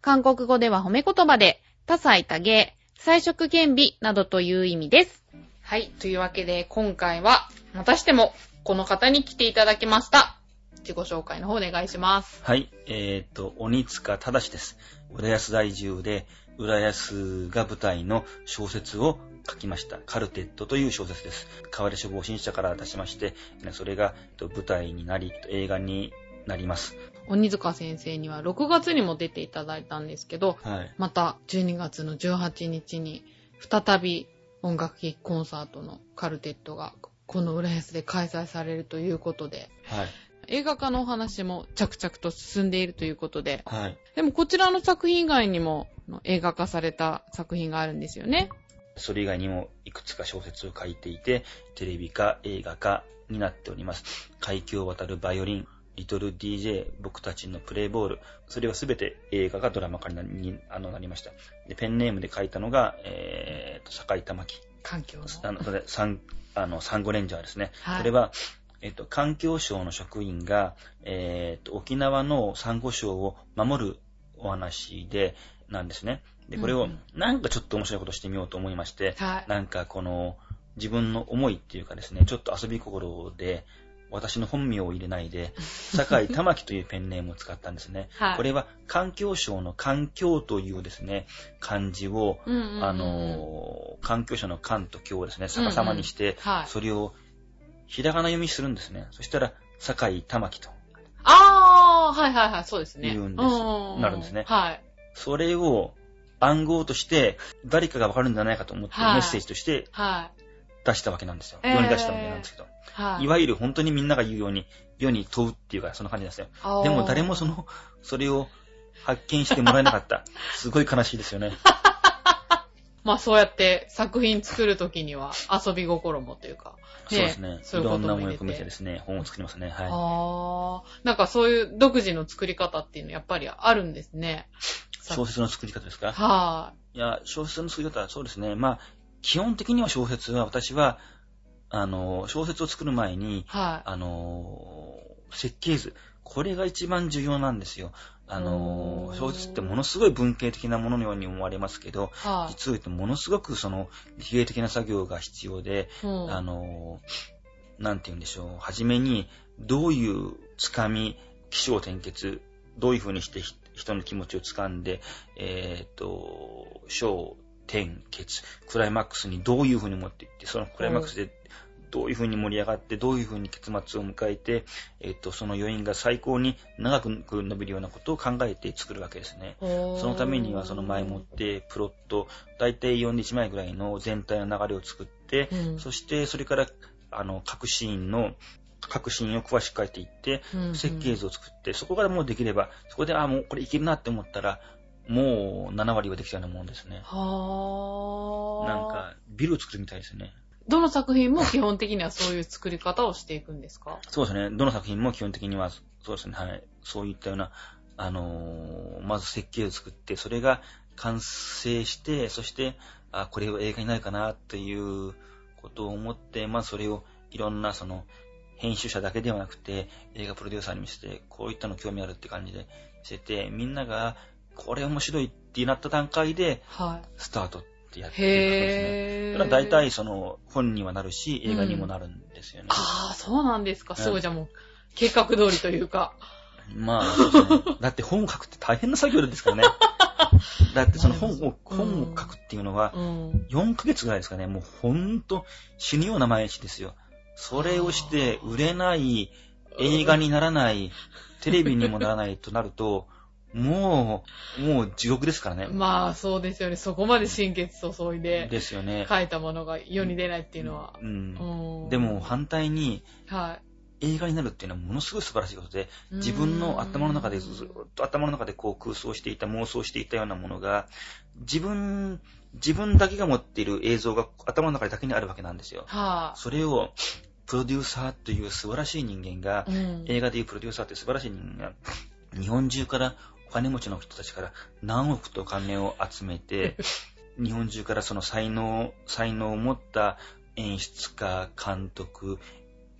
韓国語では褒め言葉で、多彩多芸、彩色兼美などという意味です。はい。というわけで、今回は、またしても、この方に来ていただきました。自己紹介の方お願いします。はい、えっ、と、鬼塚正です。浦安在住で、浦安が舞台の小説を書きました。カルテットという小説です。河原書房新社から出しまして、それがえっと舞台になり、映画になります。鬼塚先生には6月にも出ていただいたんですけど、はい。また12月の18日に再び音楽劇コンサートのカルテットがこの浦安で開催されるということで、はい。映画化のお話も着々と進んでいるということで、はい。でもこちらの作品以外にも映画化された作品があるんですよね。それ以外にもいくつか小説を書いていて、テレビ化、映画化になっております。海峡を渡るバイオリン、リトル DJ、僕たちのプレイボール。それはすべて映画がドラマ化にあのなりました。で、ペンネームで書いたのが、えーと、坂井玉木。環境の。あの、それ、サン、あの、レンジャーですね。はいこれは、えっと、環境省の職員が、えっと、沖縄のサンゴ礁を守るお話で、なんですね。で、これをうんうん、なんかちょっと面白いことしてみようと思いまして、はい。なんかこの、自分の思いっていうかですね、ちょっと遊び心で、私の本名を入れないで、坂井玉木というペンネームを使ったんですね。はいこれは環境省の環境というですね、漢字を、うんうんうんうんあのー、環境省の環と境をですね、逆さまにして、はい。それをひらがな読みするんですね。そしたら、坂井玉木と。あー、はいはいはい、そうですね。言うんですうなるんですねはい。それを暗号として、誰かがわかるんじゃないかと思って、はいメッセージとしてはい。出したわけなんですよ。えー世に出したわけなんですけど。はい。いわゆる本当にみんなが言うように、世に問うっていうか、その感じなんですよ。でも誰もその、それを発見してもらえなかった。すごい悲しいですよね。まあそうやって作品作るときには遊び心もというか。そうですね。そういうこいろんとも入れてな思いを込めてですね、本を作りますね。はい。ああ、なんかそういう独自の作り方っていうのやっぱりあるんですね。小説の作り方ですか？はいや、小説の作り方はそうですね。まあ、基本的には小説は私は、あの、小説を作る前にい。、はい。あの、設計図。これが一番重要なんですよ。あの小説ってものすごい文系的なもののように思われますけど、はい。実を言うとものすごくその理系的な作業が必要で、うんあの、なんて言うんでしょう。はじめに、どういうつかみ、気象転結、どういう風にしてひ人の気持ちをつかんで、えっ、と、小、転結、クライマックスにどういう風に持っていって、そのクライマックスでどういう風に盛り上がって、どういう風に結末を迎えて、えっ、と、その余韻が最高に長く伸びるようなことを考えて作るわけですね。そそのためにはその前もって、プロット、だいたい4日枚ぐらいの全体の流れを作って、うん。そしてそれから、あの、各シーンの、各シーンを詳しく書いていって、設計図を作って、そこからもうできれば、そこで、あ、もうこれいけるなって思ったら、もう7割はできたようなもんですね。はあ。なんか、ビルを作るみたいですね。どの作品も基本的にはそういう作り方をしていくんですか？そうですね。どの作品も基本的には、そうですね。はい。そういったような、あのーまず設計を作って、それが完成して、そして、あ、これは映画になるかなっていうことを思って、まあそれをいろんなその、編集者だけではなくて、映画プロデューサーに見せて、こういったの興味あるって感じで見せて、みんなが、これ面白いってなった段階で、はい。スタートってやっていくわけですね。それは大体その、本にはなるし、映画にもなるんですよね。ああ、そうなんですか。うんすごい、じゃあもう、計画通りというか。まあ、そうですね。だって本を書くって大変な作業ですからね。だってその本を、うん本を書くっていうのはう、ん。4ヶ月ぐらいですかね。もうほんと死ぬような毎日ですよ。それをして売れない、映画にならない、テレビにもならないとなると、もう、もう地獄ですからね。まあ、そうですよね。そこまで心血注いでですよね。書いたものが世に出ないっていうのは。うん。うん。でも、反対に、は映画になるっていうのはものすごい素晴らしいことで、自分の頭の中でずっと頭の中でこう空想していた、妄想していたようなものが、自分、自分だけが持っている映像が頭の中だけにあるわけなんですよ。はあ。それを、プロデューサーという素晴らしい人間が、うん映画でいうプロデューサーという素晴らしい人間が、日本中からお金持ちの人たちから何億とお金を集めて、日本中からその才能、才能を持った演出家、監督、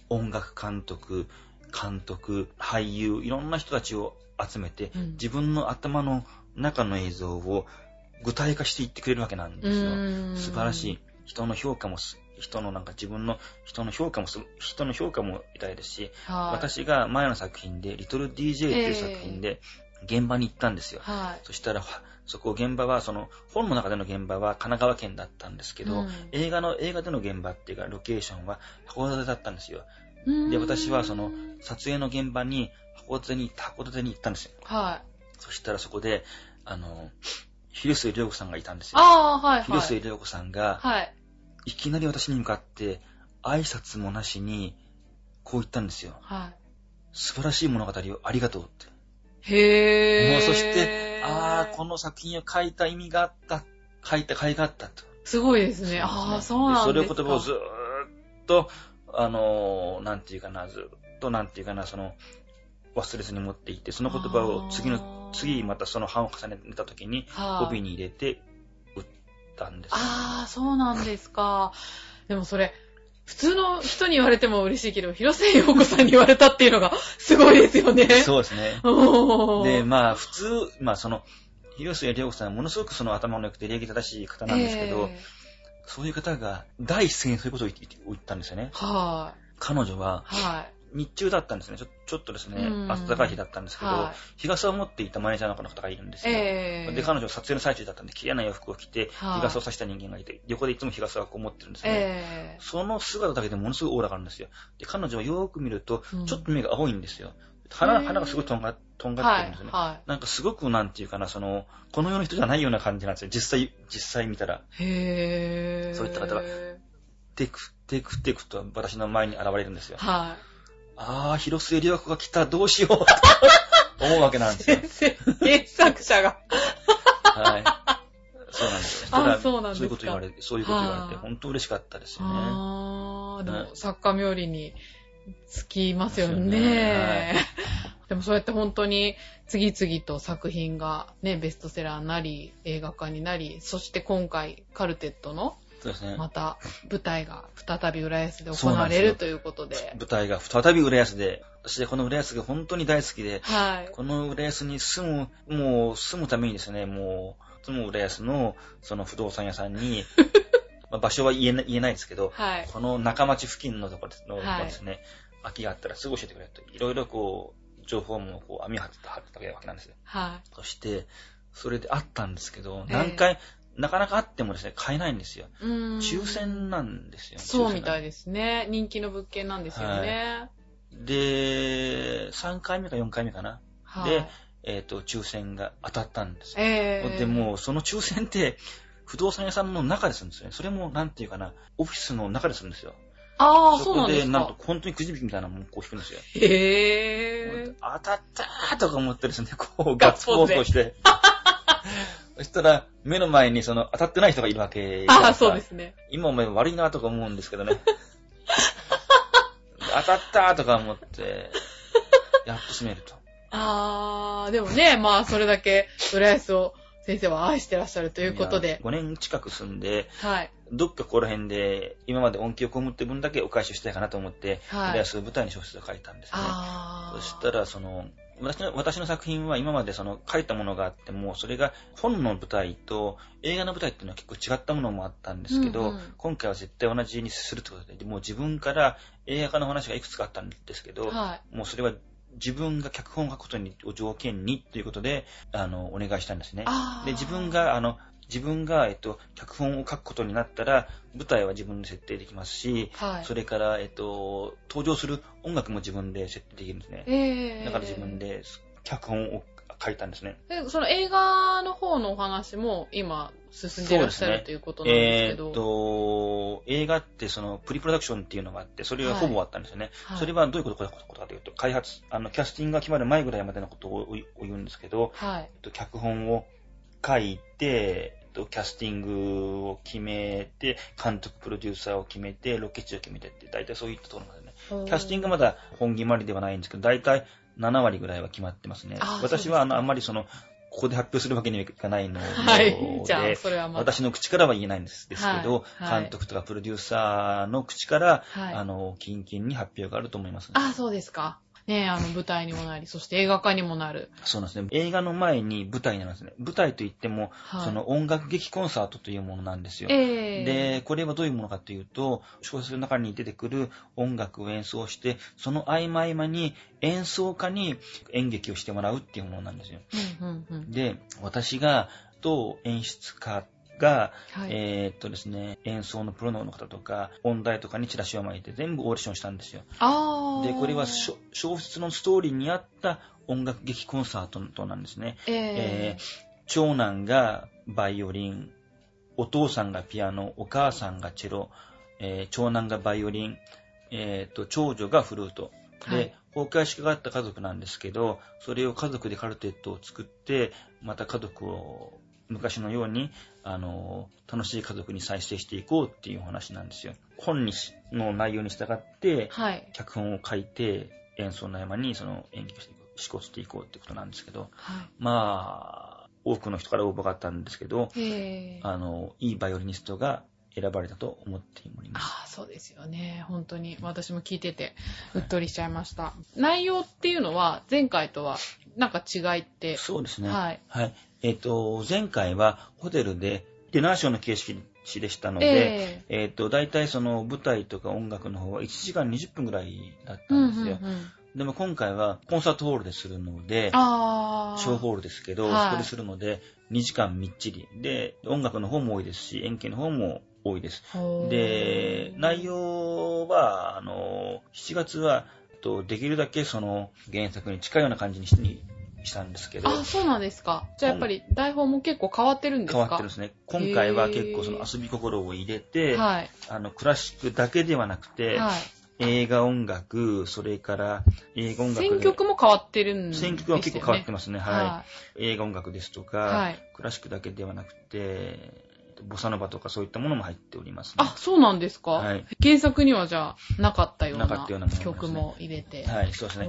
音楽監督、監督、俳優、いろんな人たちを集めて、うん自分の頭の中の映像を具体化していってくれるわけなんですよ。うん素晴らしい。人の評価もす、人のなんか自分の人の評価もす、人の評価も偉大ですし、はい。私が前の作品で、リトル DJ という作品で、現場に行ったんですよ。はい。そしたら、はそこ現場は、その、本の中での現場は神奈川県だったんですけど、うん映画の、映画での現場っていうか、ロケーションは函館だったんですよ。うんで、私はその、撮影の現場に、函館に、函館に行ったんですよ。はい。そしたらそこで、あの、広末涼子さんがいたんですよ。ああ、はい、はい。広末涼子さんが、はい。いきなり私に向かって、挨拶もなしに、こう言ったんですよ。は素晴らしい物語をありがとうって。い。へえ。もうそして、ああ、この作品を書いた意味があった、書いた甲斐があったと。すごいですね。ああ、そうなんですそれを言葉をずーっと、あのー、なんていうかな、ずっとなんていうかな、その、忘れずに持っていって、その言葉を次あの、ー次またその版を重ねた時に、はい帯に入れて、売ったんです。ああ、そうなんですか。でもそれ、普通の人に言われても嬉しいけど、広末陽子さんに言われたっていうのがすごいですよね。そうですね。で、まあ、普通、まあ、その、広末涼子さんはものすごくその頭の良くて礼儀正しい方なんですけど、えそういう方が第一線にそういうことを言ったんですよね。ーは彼女は、い。はい。日中だったんですね。ちょちょっとですねうん、暖かい日だったんですけど、は日傘を持っていたマネージャーの方がいるんですよ。ええで、彼女は撮影の最中だったんで、綺麗な洋服を着て、はい日傘を差した人間がいて、横でいつも日傘をこう持ってるんですね。えその姿だけでものすごいオーラがあるんですよ。で、彼女はよーく見るとうん、ちょっと目が青いんですよ。鼻、がすごいとんが、とんがってるんですよね。。はなんかすごくなんていうかな、その、この世の人じゃないような感じなんですよ。実際、実際見たら。い。へえ。そういった方がテク、テクテクと私の前に現れるんですよ。はあー、広末涼子が来た、どうしよう、と思うわけなんい。ですよ。先生、原作者が。はい。そうなんですよ。あそうなんですかそういうこと言われて、そういうこと言われて、はあ本当嬉しかったですよね。ああ、でもね作家冥利につきますよね。ねでもそうやって本当に次々と作品がね、ベストセラーになり、映画化になり、そして今回カルテットのね。また舞台が再び浦安で行われるということで。舞台が再び浦安で、私はこの浦安が本当に大好きで、はい。この浦安に住む、もう住むためにですね、もう、住む浦安のその不動産屋さんに、まあ場所は言えな言えないですけど、はい。この中町付近のところですのはい空きがあったらすぐ教えてくれと、いろいろこう、情報もこう網を張ってたわけなんですよ。はそして、それであったんですけど、ええ何回、なかなかあってもですね、買えないんですよ。抽選なんですよ。そうみたいでですね。人気の物件なんですよね。で、3回目か4回目かな。はい。で、えっ、と、抽選が当たったんですよ。ええで、もう、その抽選って、不動産屋さんの中でするんですよね。それも、なんていうかな、オフィスの中でするんですよ。ああ、そうなんですなんとか。、本当にくじ引きみたいなもんこう引くんですよ。へえ。当たったーとか思ってですね、こう、ガッツポーズをして。そしたら、目の前にその当たってない人がいるわけああ、そうですね。今お前悪いなとか思うんですけどね。当たったーとか思って、やっと閉めると。ああ、でもね、まあ、それだけ、浦安を先生は愛してらっしゃるということで。5年近く住んで、はい。どっかここら辺で、今まで恩恵を被ってる分だけお返ししたいかなと思って、はい浦安を舞台に小説を書いたんですね。ああ。そしたら、その、私の私の作品は今までその書いたものがあっても、それが本の舞台と映画の舞台っていうのは結構違ったものもあったんですけど、うんうん。今回は絶対同じにするってことで、もう自分から映画化の話がいくつかあったんですけど、はもうそれは自分が脚本を書くことにを条件にっていうことで、あの、お願いしたんですね。で、自分が、あの、自分が、えっと、脚本を書くことになったら、舞台は自分で設定できますし、はい。それから、えっと、登場する音楽も自分で設定できるんですね。ええだから自分で脚本を書いたんですね。で、その映画の方のお話も今進んでいらっしゃる、ということなんですけど。えーっと、映画ってそのプリプロダクションっていうのがあって、それがほぼ終わったんですよね。はいそれはどういうことかことかというと、開発、あの、キャスティングが決まる前ぐらいまでのことを言うんですけど、はい。えっと脚本を書いて、とキャスティングを決めて、監督、プロデューサーを決めて、ロケ地を決めてって、大体そういったところなんですね。キャスティングはまだ本決まりではないんですけど、大体7割ぐらいは決まってますね私はあの、あんまりその、ここで発表するわけにはいかないので、はい。じゃあ、それはまた。私の口からは言えないんですですけど、はいはい監督とかプロデューサーの口から、はいあの、キンキンに発表があると思います、ね。あ、そうですか。ねえ、あの、舞台にもなり、そして映画化にもなる。そうなんですね。映画の前に舞台になるんですね。舞台といっても、はい。その音楽劇コンサートというものなんですよ。ええで、これはどういうものかというと、小説の中に出てくる音楽を演奏して、その合間合間に演奏家に演劇をしてもらうっていうものなんですよ。うんうんうん。で、私が、と演出家が、はい。えーっとですね、演奏のプロの方とか、音大とかにチラシを巻いて全部オーディションしたんですよ。ああ。で、これは小説のストーリーに合った音楽劇コンサートなんですね。えええー長男がバイオリン、お父さんがピアノ、お母さんがチェロ、えー長男がバイオリン、えーと、長女がフルート。で、はい崩壊式があった家族なんですけど、それを家族でカルテットを作って、また家族を昔のように、あの、楽しい家族に再生していこうっていうお話なんですよ。本にしの内容に従って、はい。脚本を書いて、演奏の合間にその演技をしていこう、していこうってことなんですけど、はまあ、多くの人から応募があったんですけど、あの、いいバイオリニストが選ばれたと思っております。ああ、そうですよね。本当に。私も聞いてて、うっとりしちゃいました。内容っていうのは、前回とは、なんか違いって？そうですね。はい。はい。えっ、と、前回はホテルでディナーショーの形式でしたので、えええっ、と、大体その舞台とか音楽の方は1時間20分ぐらいだったうんんですよ。うんうん。でも今回はコンサートホールでするので。小ホールですけど、はいそこでするので、2時間みっちり。で、音楽の方も多いですし、演技の方も多いです。で、内容は、あの、7月は、えっとできるだけその原作に近いような感じにしたんですけど、あ、そうなんですか。じゃあやっぱり台本も結構変わってるんですか？変わってるんですね。今回は結構その遊び心を入れて、はい。あの、クラシックだけではなくて、はい。映画音楽、それから映画音楽で選曲も変わってるんですよ、ね。選曲は結構変わってますね。はい。は映画音楽ですとか、はいクラシックだけではなくて、ボサノバとかそういったものも入っております、ね。あ、そうなんですか、はい。原作にはじゃあ、なかったようななかったようなもの曲も入れて。はい、そうですね。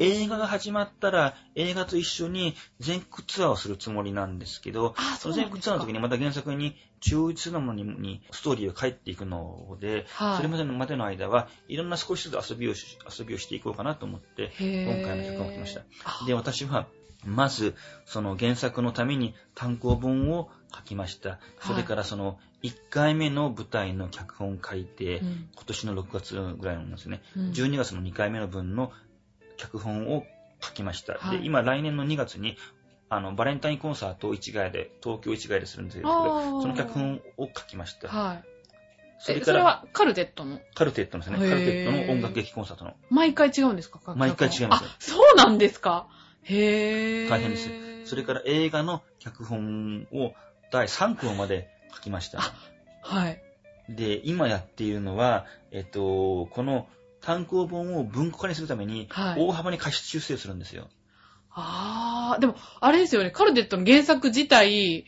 映画が始まったら、映画と一緒に全国ツアーをするつもりなんですけど、あ、その全国ツアーの時にまた原作に忠実なものににストーリーを書いていくので、はい。それまでのまでの間はいろんな少しずつ遊びをし遊びをしていこうかなと思って、今回の曲を書きました。あ。で、私は、まず、その原作のために単行本を書きました。それからその1回目の舞台の脚本書いて、うん。今年の6月ぐらいなんですね。うん。12月の2回目の分の脚本を書きました。はいで、今来年の2月に、あの、バレンタインコンサートを市ヶ谷で、東京市ヶ谷でするんですけど、その脚本を書きました。はい。それから、えそれはカルテットの？カルテットのですね、カルテットの音楽劇コンサートの。毎回違うんですか？毎回違いますあ、そうなんですか？へー。大変ですそれから映画の脚本を第3項まで書きました。はい。で、今やっているのは、えっと、この単行本を文庫化にするために、はい大幅に過失修正するんですよ。あー、でも、あれですよね、カルテットの原作自体、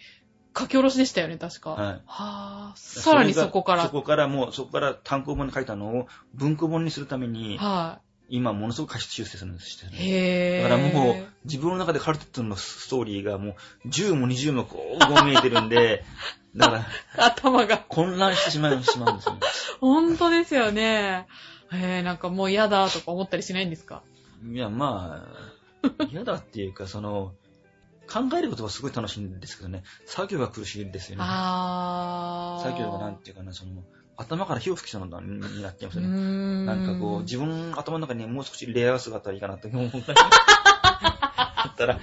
書き下ろしでしたよね、確か。はいはー。さらにそこから。そこからもう、そこから単行本に書いたのを文庫本にするために、は今ものすごく過失修正するんですよい。ね。へー。だからもう、自分の中でカルテットのストーリーがもう、10も20もこう、見えてるんで、だから、頭が。混乱してしまうしまうんですよね。本当ですよね。へー、なんかもう嫌だとか思ったりしないんですか？いや、まあ、嫌だっていうか、その、考えることはすごい楽しいんですけどね、作業が苦しいんですよね。あー。作業がなんていうかな、その、頭から火を吹きそうなになってますよね。ん。なんかこう、自分の頭の中にもう少しレイアウトがあったらいいかなと思ったら、だったら、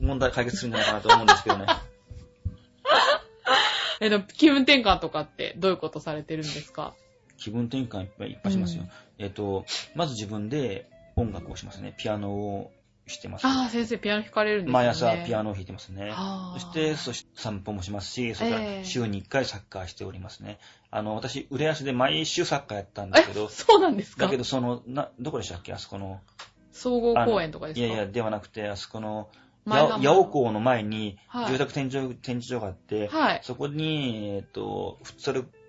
問題解決するんじゃないかなと思うんですけどね。え、でも気分転換とかってどういうことされてるんですか？気分転換いっぱいいっぱいしますよ。うんえっと、まず自分で音楽をしますね。ピアノをしてます。ああ、先生ピアノ弾かれるんですね。毎朝ピアノ。ノを弾いてますね。そして、そして散歩もしますし、それからええ週に1回サッカーしておりますね。あの、私、浦安で毎週サッカーやったんですけえ、ど、そうなんですか？だけどその、な、どこでしたっけ？あそこの。総合公園とかですか？いやいや、ではなくて、あそこの、八尾港の前にはい住宅展示展示場があって、はい。そこに、えっと、フッ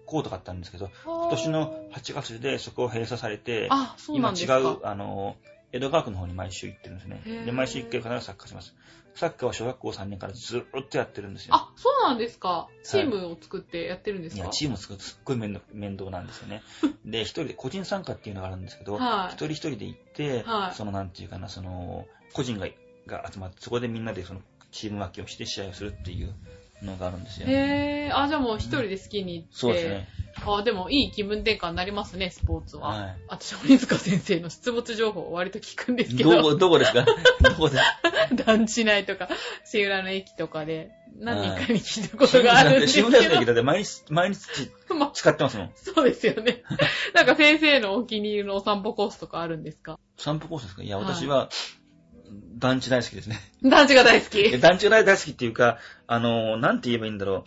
トサルコートがあったんですけど、今年の8月でそこを閉鎖されて、今違。う、あの、江戸川区の方に毎週行ってるんですね。で、毎週1回必ずサッカーします。サッカーは小学校3年からずっとやってるんですよ。あ、そうなんですか。チームを作ってやってるんですか、いや、チーム作るとすっごい面倒面倒なんですよね。で、一人で個人参加っていうのがあるんですけど、はい一人一人で行って、はいそのなんていうかな、その、個人がが集まって、そこでみんなでそのチーム分けをして試合をするっていうのがあるんですよ。へー。あ、じゃあもう一人で好きに行って。そうですね。あ、でもいい気分転換になりますね、スポーツは。はい。私、鬼塚先生の出没情報を割と聞くんですけど、どこ、どこですか？どこで団地内とか、シ浦の駅とかで、何人かに聞いたことがあるんですけど、新村駅だって毎日、毎日 まあ、使ってますもん。そうですよね。なんか先生のお気に入りのお散歩コースとかあるんですか？散歩コースですか？いや、はい私は、団地大好きですね。団地が大好き？え団地が大好きっていうか、あの、なんて言えばいいんだろう。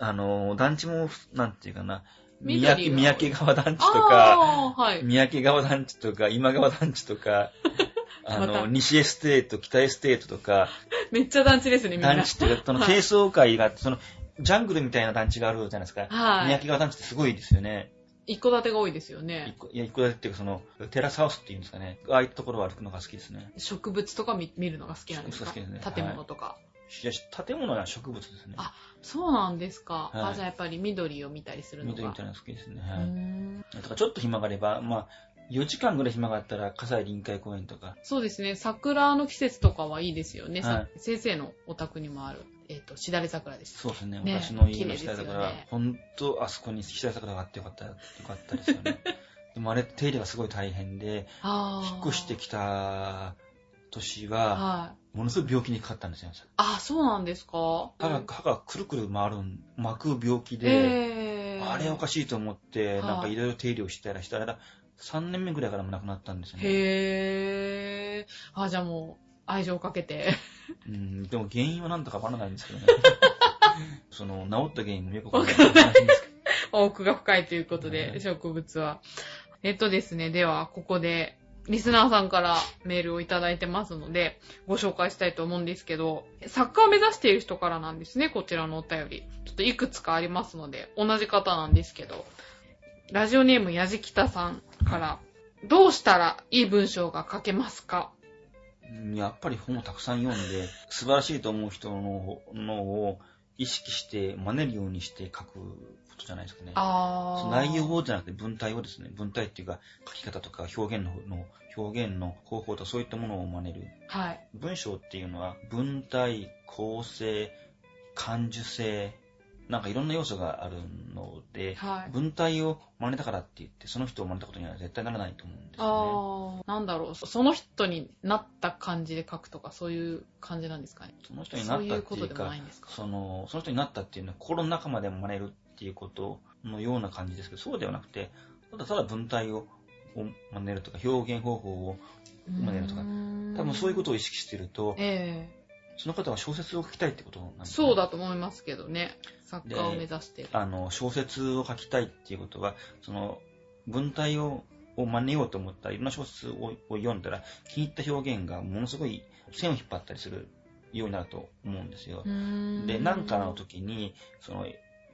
あの、団地も、なんていうかな、三宅三宅川団地とか、はい。三宅川団地とか、今川団地とか、あの、西エステート、北エステートとか、めっちゃ団地ですね、みんな。団地っていうか、その、はい低層階があって、その、ジャングルみたいな団地があるじゃないですか。はい三宅川団地ってすごいですよね。一戸建てが多いですよ一ね。個いや、一個だけっていうか、その、テラスハウスっていうんですかね。ああいったところを歩くのが好きですね。植物とか見見るのが好きなんですか？好きですね建物とか。いや、建物は植物ですね。あそうなんですか。はいあ、じゃあやっぱり緑を見たりするのが。緑みたいなの好きですね。うーはい。んだからちょっと暇があれば、まあ、4時間ぐらい暇があったら、葛西臨海公園とか、そうですね。桜の季節とかはいいですよね。さは先生のお宅にもある、えっ、と、しだれ桜です。そうですね。ね私の家の綺麗ですよね下だから、ほんと、あそこに下桜があってよかった、よかったですよね。でもあれ、手入れがすごい大変で。引っ越してきた年は、はい。ものすごい病気にかかったんですよ。あ、そうなんですか？歯が、歯がくるくる回る、巻く病気で、えー、あれおかしいと思って、はいなんかいろいろ手入れをしたらしたら、3年目ぐらいからも亡くなったんですよね。へー。あ、じゃあもう、愛情かけて。うん、でも原因は何とかわからないんですけどね。その、治った原因もよくわからないんですけど。奥が深いということで、はい植物は。えっとですね、では、ここで、リスナーさんからメールをいただいてますので、ご紹介したいと思うんですけど、サッカーを目指している人からなんですね、こちらのお便り。ちょっといくつかありますので、同じ方なんですけど、ラジオネームやじきたさんから、どうしたらいい文章が書けますか？うんやっぱり本をたくさん読んで、素晴らしいと思う人ののを意識して、真似るようにして書くことじゃないですかね。内容をじゃなくて文体をですね、文体っていうか書き方とか表現のの表現の方法とかそういったものを真似る。はい。文章っていうのは文体、構成、感受性、なんかいろんな要素があるので、はい。文体を真似たからって言って、その人を真似たことには絶対ならないと思うんですよね。あー、なんだろう、そその人になった感じで書くとか、そういう感じなんですかね？その人になったっていうかその、その人になったっていうのは心の中まで真似るっていうことのような感じですけど、そうではなくて、ただただ文体をを真似るとか、表現方法を真似るとか、多分そういうことを意識してると、ええその方は小説を書きたいってことなんですそうだと思いますけどね。作家を目指してる。あの、小説を書きたいっていうことは、その、文体をを真似ようと思ったら、いろんな小説をを読んだら、気に入った表現がものすごい線を引っ張ったりするようになると思うんですよ。で、なんかの時に、その、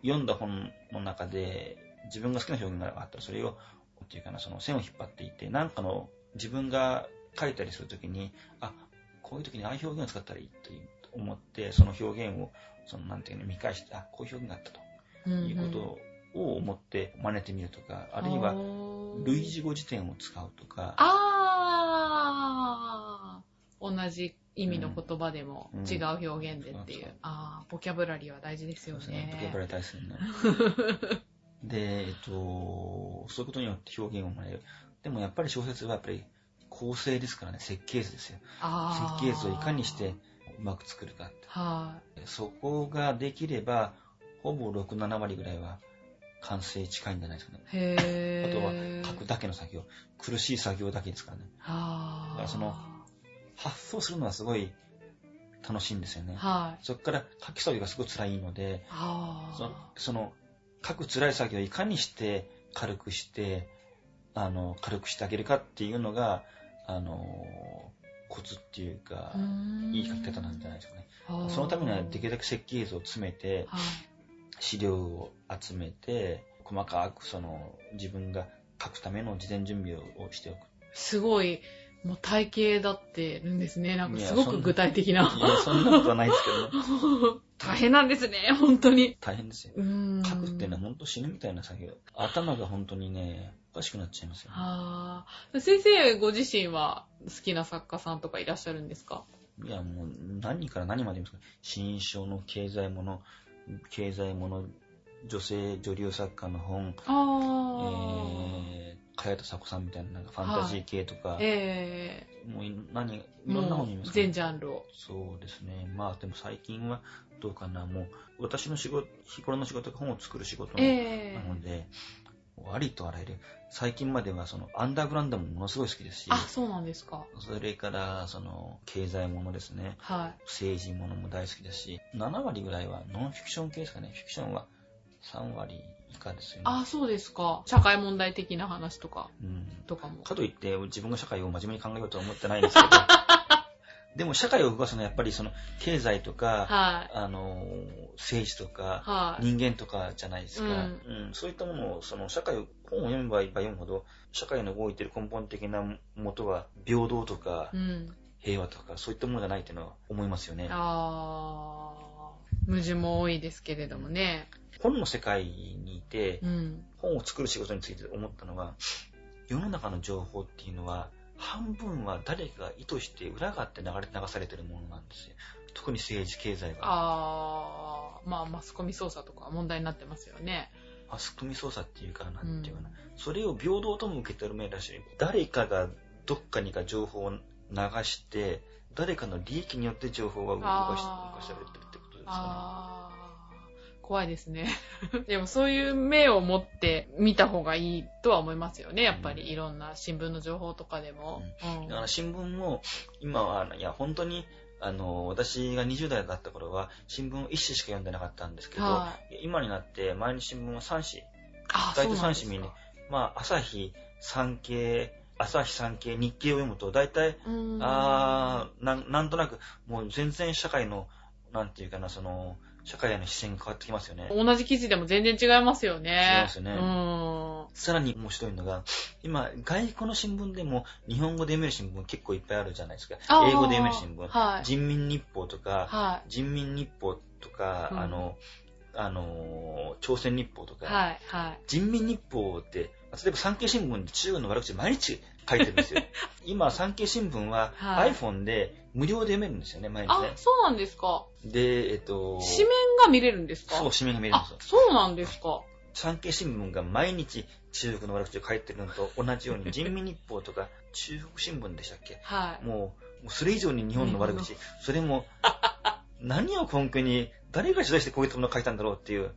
読んだ本の中で、自分が好きな表現があったら、それを、っていうかな、その線を引っ張っていて、なんかの自分が書いたりするときに、あ、こういう時にああいう表現を使ったらいいと思って、その表現を、その、なんていうの、見返して、あ、こういう表現があったということを思って真似てみるとか、あるいは、類似語辞典を使うとか、あー同じ意味の言葉でもうん違う表現でっていう。そうそうああ、ボキャブラリーは大事ですよそうですね、ボキャねブ。ラリー大切になる。で、えっと、そういうことによって表現を学べる。でもやっぱり小説はやっぱり構成ですからね、設計図ですよ。あ設計図をいかにしてうまく作るかって。はそこができれば、ほぼ6、7割ぐらいは完成近いんじゃないですかね。い。へあとはー。書くだけの作業。苦しい作業だけですからね。はだからその発想するのはすごい楽しいんですよね。はい。そこから書き作業がすごい辛いので、そその書く辛い作業をいかにして軽くして、あの、軽くしてあげるかっていうのが、あの、コツっていうかいい書き方なんじゃないですかね。そのためにはできるだけ設計図を詰めて、はい。資料を集めて、細かくその自分が書くための事前準備をしておく。すごい、もう体系だってるんですね。なんかすごく具体的な。いや、そんなことはないですけどね。大変なんですね、本当に。大変ですよ。書くっていうのは本当死ぬみたいな作業。頭が本当にね、おかしくなっちゃいますよ、ね。ああ。先生ご自身は好きな作家さんとかいらっしゃるんですか？いや、もう何から何まで言いますか？新書の経済もの、経済もの、女性女流作家の本、ああ。えー、茅田佐子さんみたいななんかファンタジー系とか、えもう何、いえろんな本見ます全ジャンルを。そうですね。まあでも最近はどうかな。もう私の仕事、日頃の仕事が本を作る仕事なええので、ありとあらゆる。最近まではそのアンダーグラウンドもものすごい好きですし、あ、そうなんですか。それからその経済ものですね。はい。政治ものも大好きですし、7割ぐらいはノンフィクション系ですかね。フィクションは3割以下ですよね。あ、そうですか。社会問題的な話とか、うん。とかも。かといって自分が社会を真面目に考えようとは思ってないんですけど、でも社会を動かすのはやっぱりその経済とか、はい。あの、政治とか、はい。人間とかじゃないですか、ううんそういったものを、その社会を、本を読めば読むほど、社会の動いている根本的な元は、平等とかう、ん。平和とか、そういったものじゃないっていうのは思いますよね。あー。矛盾も多いですけれどもね。本の世界にいてう、ん。本を作る仕事について思ったのは、世の中の情報っていうのは、半分は誰かが意図して裏があって流れ流されてるものなんですよ。特に政治、経済が。あー。まあ、マスコミ操作とか問題になってますよね。マスコミ操作っていうか、なんていうかな。それを平等とも受け取るめらしい。誰かがどっかにか情報を流して、誰かの利益によって情報が動かし動かされてるってことですかあー。怖いですね。でもそういう目を持って見た方がいいとは思いますよね。やっぱりいろんな新聞の情報とかでも。うんね。だから新聞も、今は、いや、本当に、あの、私が20代だった頃は、新聞を1紙しか読んでなかったんですけど、は今になって、毎日新聞は3紙。あ、大体そうなん3紙見ねですか。。まあ、朝日、産経、朝日産経、日経を読むと、大体、あーなん、なんとなく、もう全然社会の、なんていうかな、その、社会への視線が変わってきますよね。同じ記事でも全然違いますよね。違いますよねうん。さらに面白いのが、今、外国の新聞でも日本語で読める新聞結構いっぱいあるじゃないですか。英語で読める新聞。はい。人民日報とか、はい。人民日報とか、うんあの、あの、朝鮮日報とか、はい。はい。人民日報って、例えば産経新聞で中国の悪口毎日書いてるんですよ。今、産経新聞ははい iPhone で無料で読めるんですよね、毎日あね、。そうなんですか。で、えっと、紙面が見れるんですか？そう、紙面が見れるんあですよ、。そうなんですか。産経新聞が毎日中国の悪口を書いてるのと同じように、人民日報とか中国新聞でしたっけ？はい。もう、もうそれ以上に日本の悪口、それも、何を根拠に、誰が取材してこういったものを書いたんだろうっていう、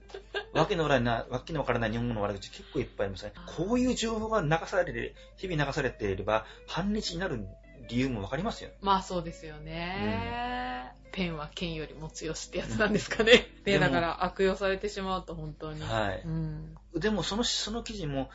わけのわからない、わけのわからない日本語の悪口結構いっぱいありますね。こういう情報が流されて、日々流されていれば、反日になる理由もわかりますよ。まあそうですよね。ペンは剣よりも強しってやつなんですかね。だから悪用されてしまうと本当に。はい。うん。でもその、その記事も、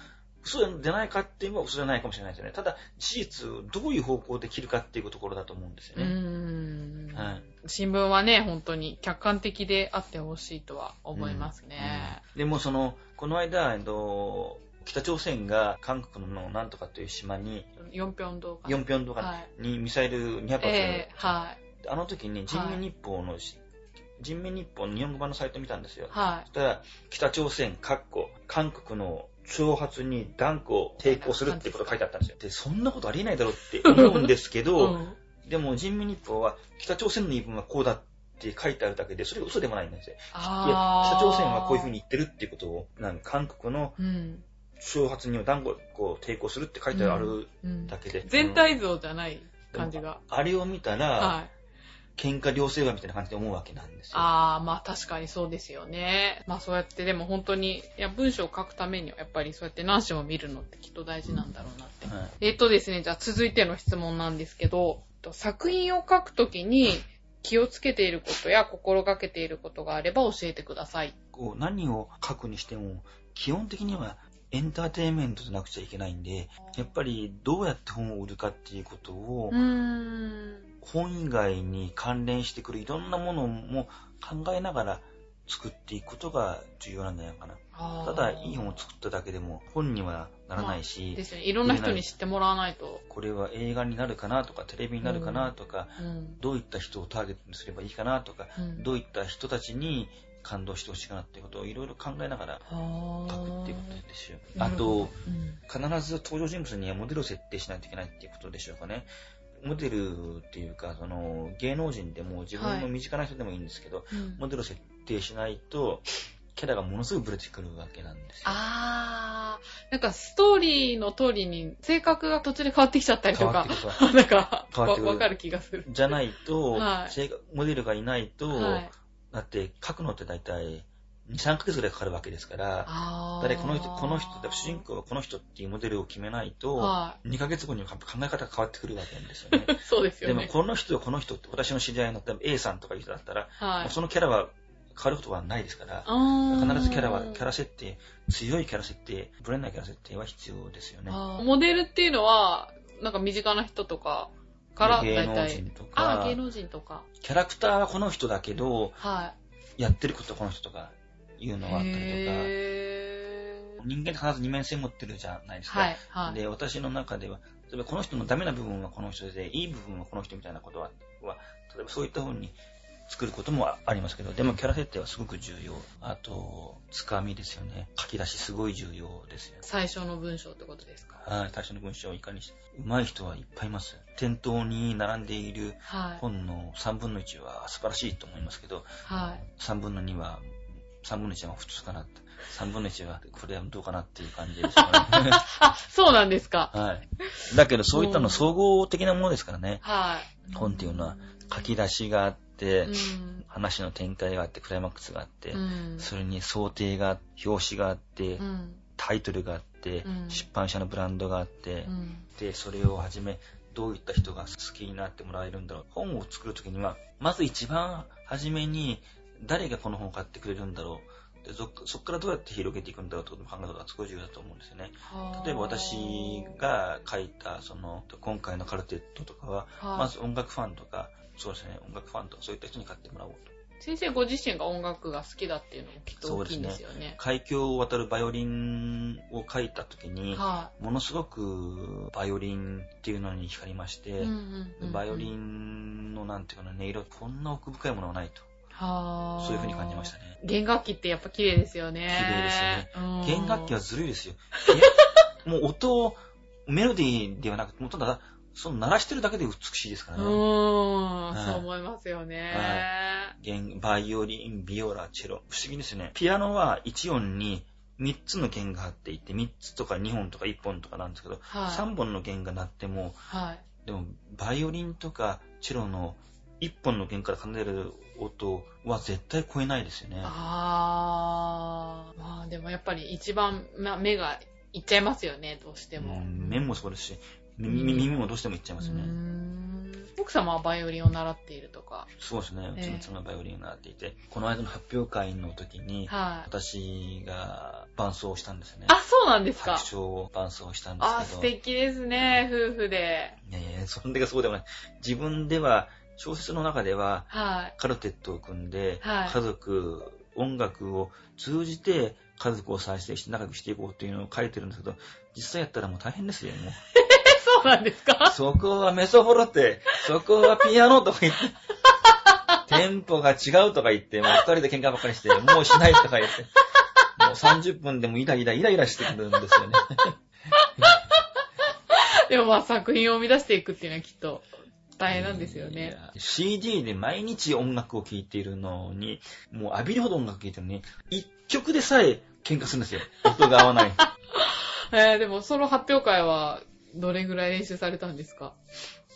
嘘じゃないかって言えば嘘じゃないかもしれないですよね。ただ、事実をどういう方向で切るかっていうところだと思うんですようね。ん。はい。新聞はね、本当に客観的であってほしいとは思いますね。うんでもその、この間、えっと、北朝鮮が韓国のなんとかという島に、ヨンピョン動画。ヨンピョンとかはい。にミサイル200発、えー、はい。あの時に人民日報の、人民日報の日本語版のサイト見たんですよ。はいそ。したら、北朝鮮、かっこ、韓国の挑発に断固抵抗するってことが書いてあったんですよ。で、そんなことありえないだろうって思うんですけど、うんでも人民日報は北朝鮮の言い分はこうだって書いてあるだけで、それが嘘でもないんですよ。北朝鮮はこういうふうに言ってるっていうことを、なんか韓国のうん。挑発には断固こう抵抗するって書いてあるうんだけで。全体像じゃない感じが。あれを見たら、はい。喧嘩両成敗みたいな感じで思うわけなんですよ。ああ、まあ確かにそうですよね。まあそうやってでも本当に、いや文章を書くためにはやっぱりそうやって何紙も見るのってきっと大事なんだろうなって。はいえっとですね、じゃあ続いての質問なんですけど、と作品を書くときに気をつけていることや心がけていることがあれば教えてください。こう何を書くにしても、基本的にはエンターテインメントじゃなくちゃいけないんで、やっぱりどうやって本を売るかっていうことを。本以外に関連してくるいろんなものも考えながら作っていくことが重要なんじゃないかな。ただ、いい本を作っただけでも本にはならないし、ですよね。いろんな人に知ってもらわないと。これは映画になるかなとか、テレビになるかなとか、うん。どういった人をターゲットにすればいいかなとか、うんどういった人たちに感動してほしいかなっていうことをいろいろ考えながらは書くっていうことですよ。なあとうん必ず登場人物にはモデルを設定しないといけないっていうことでしょうかね。モデルっていうか、その芸能人でも自分の身近な人でもいいんですけど、うんモデルを設定しないと、キャラがものすごいブレてくるわけなんですよ。あー、なんかストーリーの通りに性格が途中で変わってきちゃったりとか なんか、変わわわかる気がする。じゃないと、はいモデルがいないと、はい。だって書くのって大体2、3ヶ月ぐらいかかるわけですから。誰この人、この人、主人公はこの人っていうモデルを決めないと、は2ヶ月後に考え方が変わってくるわけなんですよね。い。そうですでもよね。この人はこの人って私の知り合いの A さんとかいう人だったら、はい。そのキャラは変わることはないですから、必ずキャラは、キャラ設定、強いキャラ設定、ブレないキャラ設定は必要ですよね。モデルっていうのは、なんか身近な人とかから芸。能人とか芸、能人とか。キャラクターはこの人だけど、はやってることはこの人とかいうい。のがあったりとか。人間って必ず二面性持ってるじゃないですか。はい、はい。で、私の中では、例えばこの人のダメな部分はこの人で、いい部分はこの人みたいなことは、は例えばそういった風に作ることもありますけど、でもキャラ設定はすごく重要。あと、つかみですよね。書き出しすごい重要ですよ。最初の文章ってことですか？はい、最初の文章をいかにして。上手い人はいっぱいいます。店頭に並んでいるはい。本の3分の1は素晴らしいと思いますけど、はい。3分の2は、3分の1は普通かなって。3分の1はこれはどうかなっていう感じですよね。あ、そうなんですか。はい。だけどそういったの総合的なものですからね。はい。本っていうのは書き出しがあって、うん。話の展開があって、クライマックスがあって、うん。それに想定が、表紙があって、うん。タイトルがあって、うん出版社のブランドがあって、うん。で、それをはじめ、どういった人が好きになってもらえるんだろう。本を作るときには、まず一番初めに、誰がこの本を買ってくれるんだろう。でそそこからどうやって広げていくんだろうと考えることがすごい重要だと思うんですよね。例えば私が書いた、その、今回のカルテットとかは、はいまず音楽ファンとか、そうですね、音楽ファンとかそういった人に買ってもらおうと。先生ご自身が音楽が好きだっていうのもきっと大きいんですよね。海峡を渡るバイオリンを書いた時に、はものすごくバイオリンっていうのに光りまして、い。うんうんうんバイオリンのなんていうかな、音色、こんな奥深いものはないと。はあ。そういう風に感じましたね。弦楽器ってやっぱ綺麗ですよね。綺麗ですよね弦楽器はずるいですよ。えもう音を、メロディーではなくて、もうただ、その鳴らしてるだけで美しいですからうね。ーん、はいそう思いますよね。弦、バイオリン、ビオラ、チェロ。不思議ですよね。ピアノは1音に3つの弦が張っていて、3つとか2本とか1本とかなんですけど、はい3本の弦が鳴っても、はい。でも、バイオリンとかチェロの1本の弦から奏でる音は絶対超えないですよね。あー。まあでもやっぱり一番ま目がいっちゃいますよね、どうしても。うん目もそうですし、耳耳もどうしてもいっちゃいますよね。奥様はバイオリンを習っているとか。そうですね。うええちの妻がバイオリンを習っていて、この間の発表会の時に、はい。私が伴奏をしたんですよね。あ、そうなんですか白。鳥を伴奏したんですあ、けど。素敵ですね、夫婦で。いやいや、そんだけそうでもない。自分では、小説の中では、はい。カルテットを組んで、はい家族、音楽を通じて家族を再生して仲良くしていこうっていうのを書いてるんですけど、実際やったらもう大変ですよ、もう。え、そうなんですか？そこはメソフォロって、そこはピアノとか言って、テンポが違うとか言って、もう二人で喧嘩ばっかりして、もうしないとか言って、もう30分でもイライライライラしてくるんですよね。でもまあ作品を生み出していくっていうのはきっと大変なんですよいね。や CD で毎日音楽を聴いているのに、もう浴びるほど音楽聴いてるのに、一曲でさえ喧嘩するんですよ。音が合わない。えー、でもその発表会はどれぐらい練習されたんですか？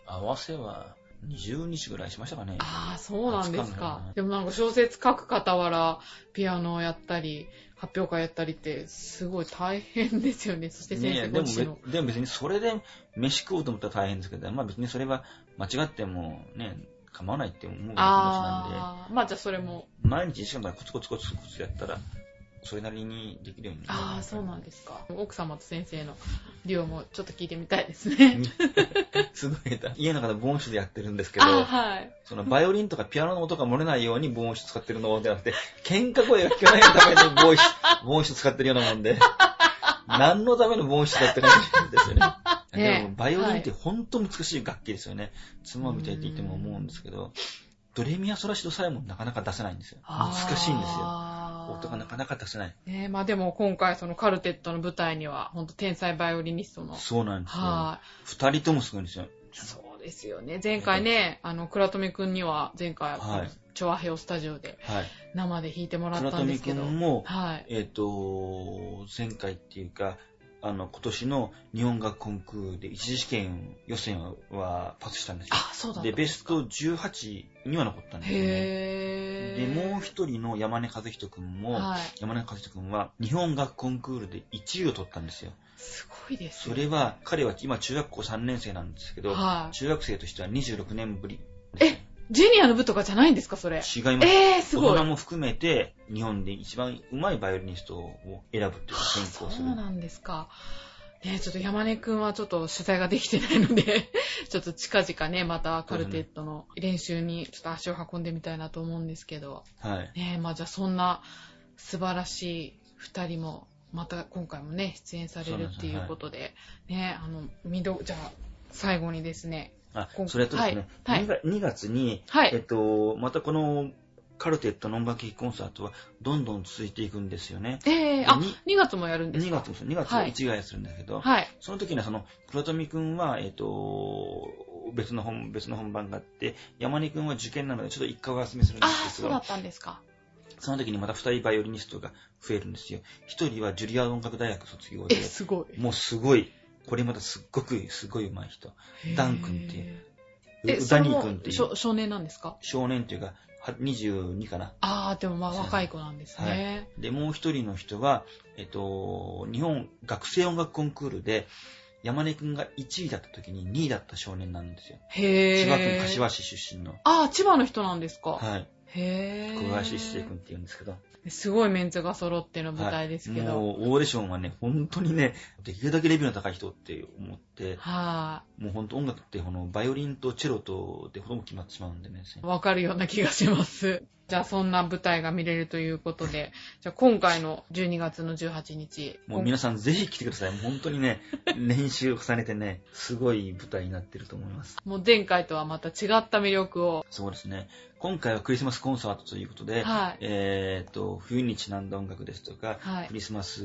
合わせは20日ぐらいしましたかね。ああ、そうなんですかの。でもなんか小説書く傍ら、ピアノをやったり、発表会やったりって、すごい大変ですよね。そして先生ご自身の。べでも別にそれで飯食おうと思ったら大変ですけど、まあ別にそれは間違ってもね、構わないって思う気持ちなんあー、まあじゃあそれも。で、毎日1時間からコツコツコツコツやったら、それなりにできるようになる。ああ、そうなんですか。奥様と先生の 量もちょっと聞いてみたいですね。すごい下手。家の中で防音室でやってるんですけど、はい。そのバイオリンとかピアノの音が漏れないように防音室使ってるのではなくて、喧嘩声が聞かないために防音室、防音室使ってるようなもんで、何のための防音室だって感じですよね。ねでもバイオリンって本当難しい楽器ですよね。妻みたいって言っても思うんですけど、ドレミアソラシドさえもなかなか出せないんですよ。難しいんですよ。よ音がなかなか出せない。ねまあでも今回そのカルテットの舞台には、本当天才バイオリニストの。そうなんですよ。は二人ともすごいんですよ。い。そうですよね。前回ね、あの、倉富くんには、前回、はいチョアヘオスタジオではい。生で弾いてもらったん倉富ですけど。君も、はい。えっ、と、前回っていうか、あの、今年の日本楽コンクールで一次試験予選はパスしたんですよ。あ、そうだで、ベスト18には残ったんですよね。へで、ー。もう一人の山根和人君も、はい。山根和人君は日本楽コンクールで1位を取ったんですよ。すごいですそね。れは、彼は今中学校3年生なんですけど、はい。中学生としては26年ぶり。え、ジュニアの部とかじゃないんですか、それ？違います。えー、すごい。大人も含めて、日本で一番上手いバイオリニストを選ぶっていうか選考する。そうなんですか。ねちょっと山根くんはちょっと取材ができてないので、ちょっと近々ね、またカルテットの練習にちょっと足を運んでみたいなと思うんですけど、はい。ねまあじゃあそんな素晴らしい二人も、また今回もね、出演されるっていうことで、ねあの、見ど、じゃあ最後にですね、あ今、それとですね、はい 2, 月2月に、はいえっと、またこのカルテットの音楽劇コンサートはどんどん続いていくんですよね。えー、あ、に2月もやるんです2か月もそう2月ははい1月するんですけど、はい。その時にはその、黒富くんは、えっと、別の本、別の本番があって、山根くんは受験なのでちょっと一回お休みするんであすけどあ、そうだ、ったんですか。その時にまた2人バイオリニストが増えるんですよ。1人はジュリア音楽大学卒業え、で、すごい。もうすごい、これまたすっごく、すごい上手い人。ダン君っていうダニー君っていう少少年なんですか？少年っていうか、は22かな。ああ、でもまあ若い子なんですね。で、もう一人の人は、えっと、日本学生音楽コンクールで、山根くんが1位だった時に2位だった少年なんですよ。へえ。千葉県柏市出身の。ああ、千葉の人なんですか？はい。へえ。小林一生君って言うんですけど。すごいメンツが揃っての舞台ですけど。もう、オーディションはね、本当にね、できるだけレベルの高い人って思って、はもう本当音楽って、この、バイオリンとチェロとでほとんど決まってしまうんでね。い。わかるような気がします。じゃあそんな舞台が見れるということで、じゃあ今回の12月の18日。もう皆さんぜひ来てください。もう本当にね、練習を重ねてね、すごい舞台になってると思います。もう前回とはまた違った魅力を。そうですね。今回はクリスマスコンサートということで、はいえっ、と、冬にちなんだ音楽ですとか、はいクリスマス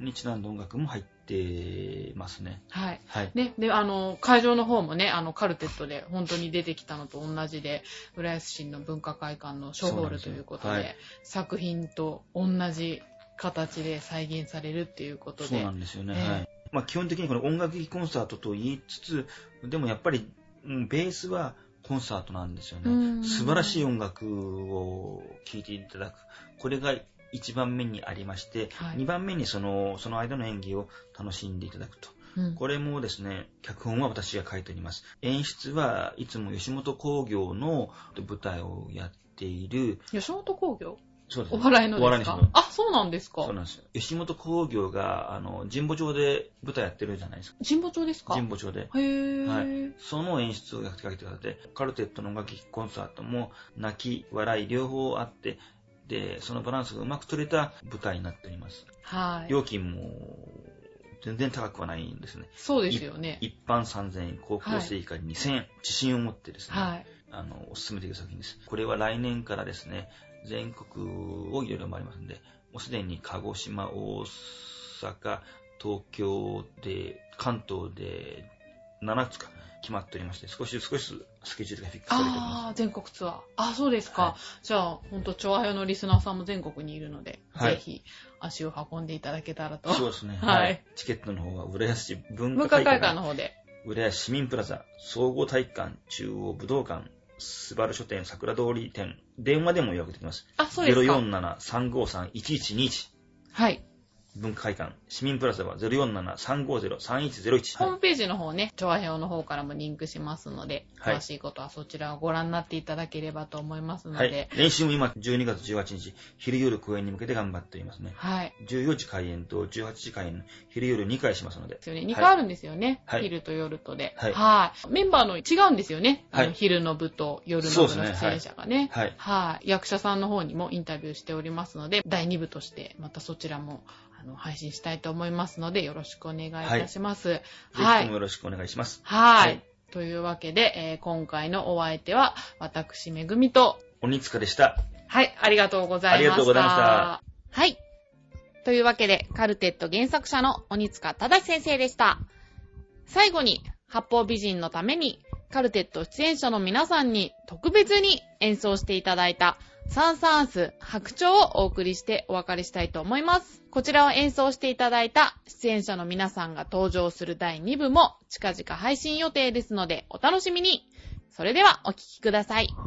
にちなんだ音楽も入ってますね。はい。はい。ね、で、あの、会場の方もね、あの、カルテットで本当に出てきたのと同じで、浦安市の文化会館のショーホールということで、ですよ作品と同じ形で再現されるっていうことでそうな、んですよね。ええはい。まあ基本的にこの音楽劇コンサートと言いつつ、でもやっぱり、うんベースはコンサートなんですようね。ん素晴らしい音楽を聴いていただく。これが1番目にありまして、はい2番目にその、その間の演技を楽しんでいただくと。うんこれもですね、脚本は私が書いております。演出はいつも吉本興業の舞台をやっている、吉本興業？そうですね。お笑いのおですか？笑いの人あ、そうなんですかそうなんですよ。吉本興業が、あの、神保町で舞台やってるじゃないですか。神保町ですか？神保町で。へぇー。はいその演出をやってかけてくださって、カルテットの音楽劇コンサートも泣き、笑い両方あって、で、そのバランスがうまく取れた舞台になっております。はい。料金も全然高くはないんですね。そうですよね。一般3000円、高校生以下に2000円、自信を持ってですね、はい。あの、お勧めできる作品です。これは来年からですね、全国をいろいろ回りますんで、もうすでに鹿児島、大阪、東京で、関東で7つか決まっておりまして、少しずつ少しずつスケジュールがフィックスされておりまああ、全国ツアー。あ、そうですか。はいじゃあ、ほんと、チョアヘのリスナーさんも全国にいるので、はいぜひ足を運んでいただけたらと。す。そうですね。はいチケットの方は、浦安市文文化会館の方で。浦安市民プラザ、総合体育館、中央武道館、スバル書店、桜通り店、電話でも予約できます。あ、そうですか。047-353-1121。はい。文化会館、市民プラザは047-350-3101。ホームページの方ね、調和表の方からもリンクしますので、はい詳しいことはそちらをご覧になっていただければと思いますのはいで、。練習も今、12月18日、昼夜公演に向けて頑張っておりますね。はい。14時開演と18時開演、昼夜2回しますのでで。すよね。2回あるんですよね。はい昼と夜とで。はいメンバーの違うんですよね。はい昼の部と夜の部の出演者がね。はい。はい。役者さんの方にもインタビューしておりますので、第2部として、またそちらも、あの、配信したいと思いますので、よろしくお願いいたします。ぜひはいとも。よろしくお願いします。はい。はいというわけで、えー今回のお相手は、私、めぐみと、鬼塚でした。はい、ありがとうございました。ありがとうございました。はい。というわけで、カルテット原作者の鬼塚正先生でした。最後に、八方美人のために、カルテット出演者の皆さんに特別に演奏していただいたサンサンス白鳥をお送りしてお別れしたいと思います。こちらを演奏していただいた出演者の皆さんが登場する第2部も近々配信予定ですのでお楽しみに。それではお聴きください。「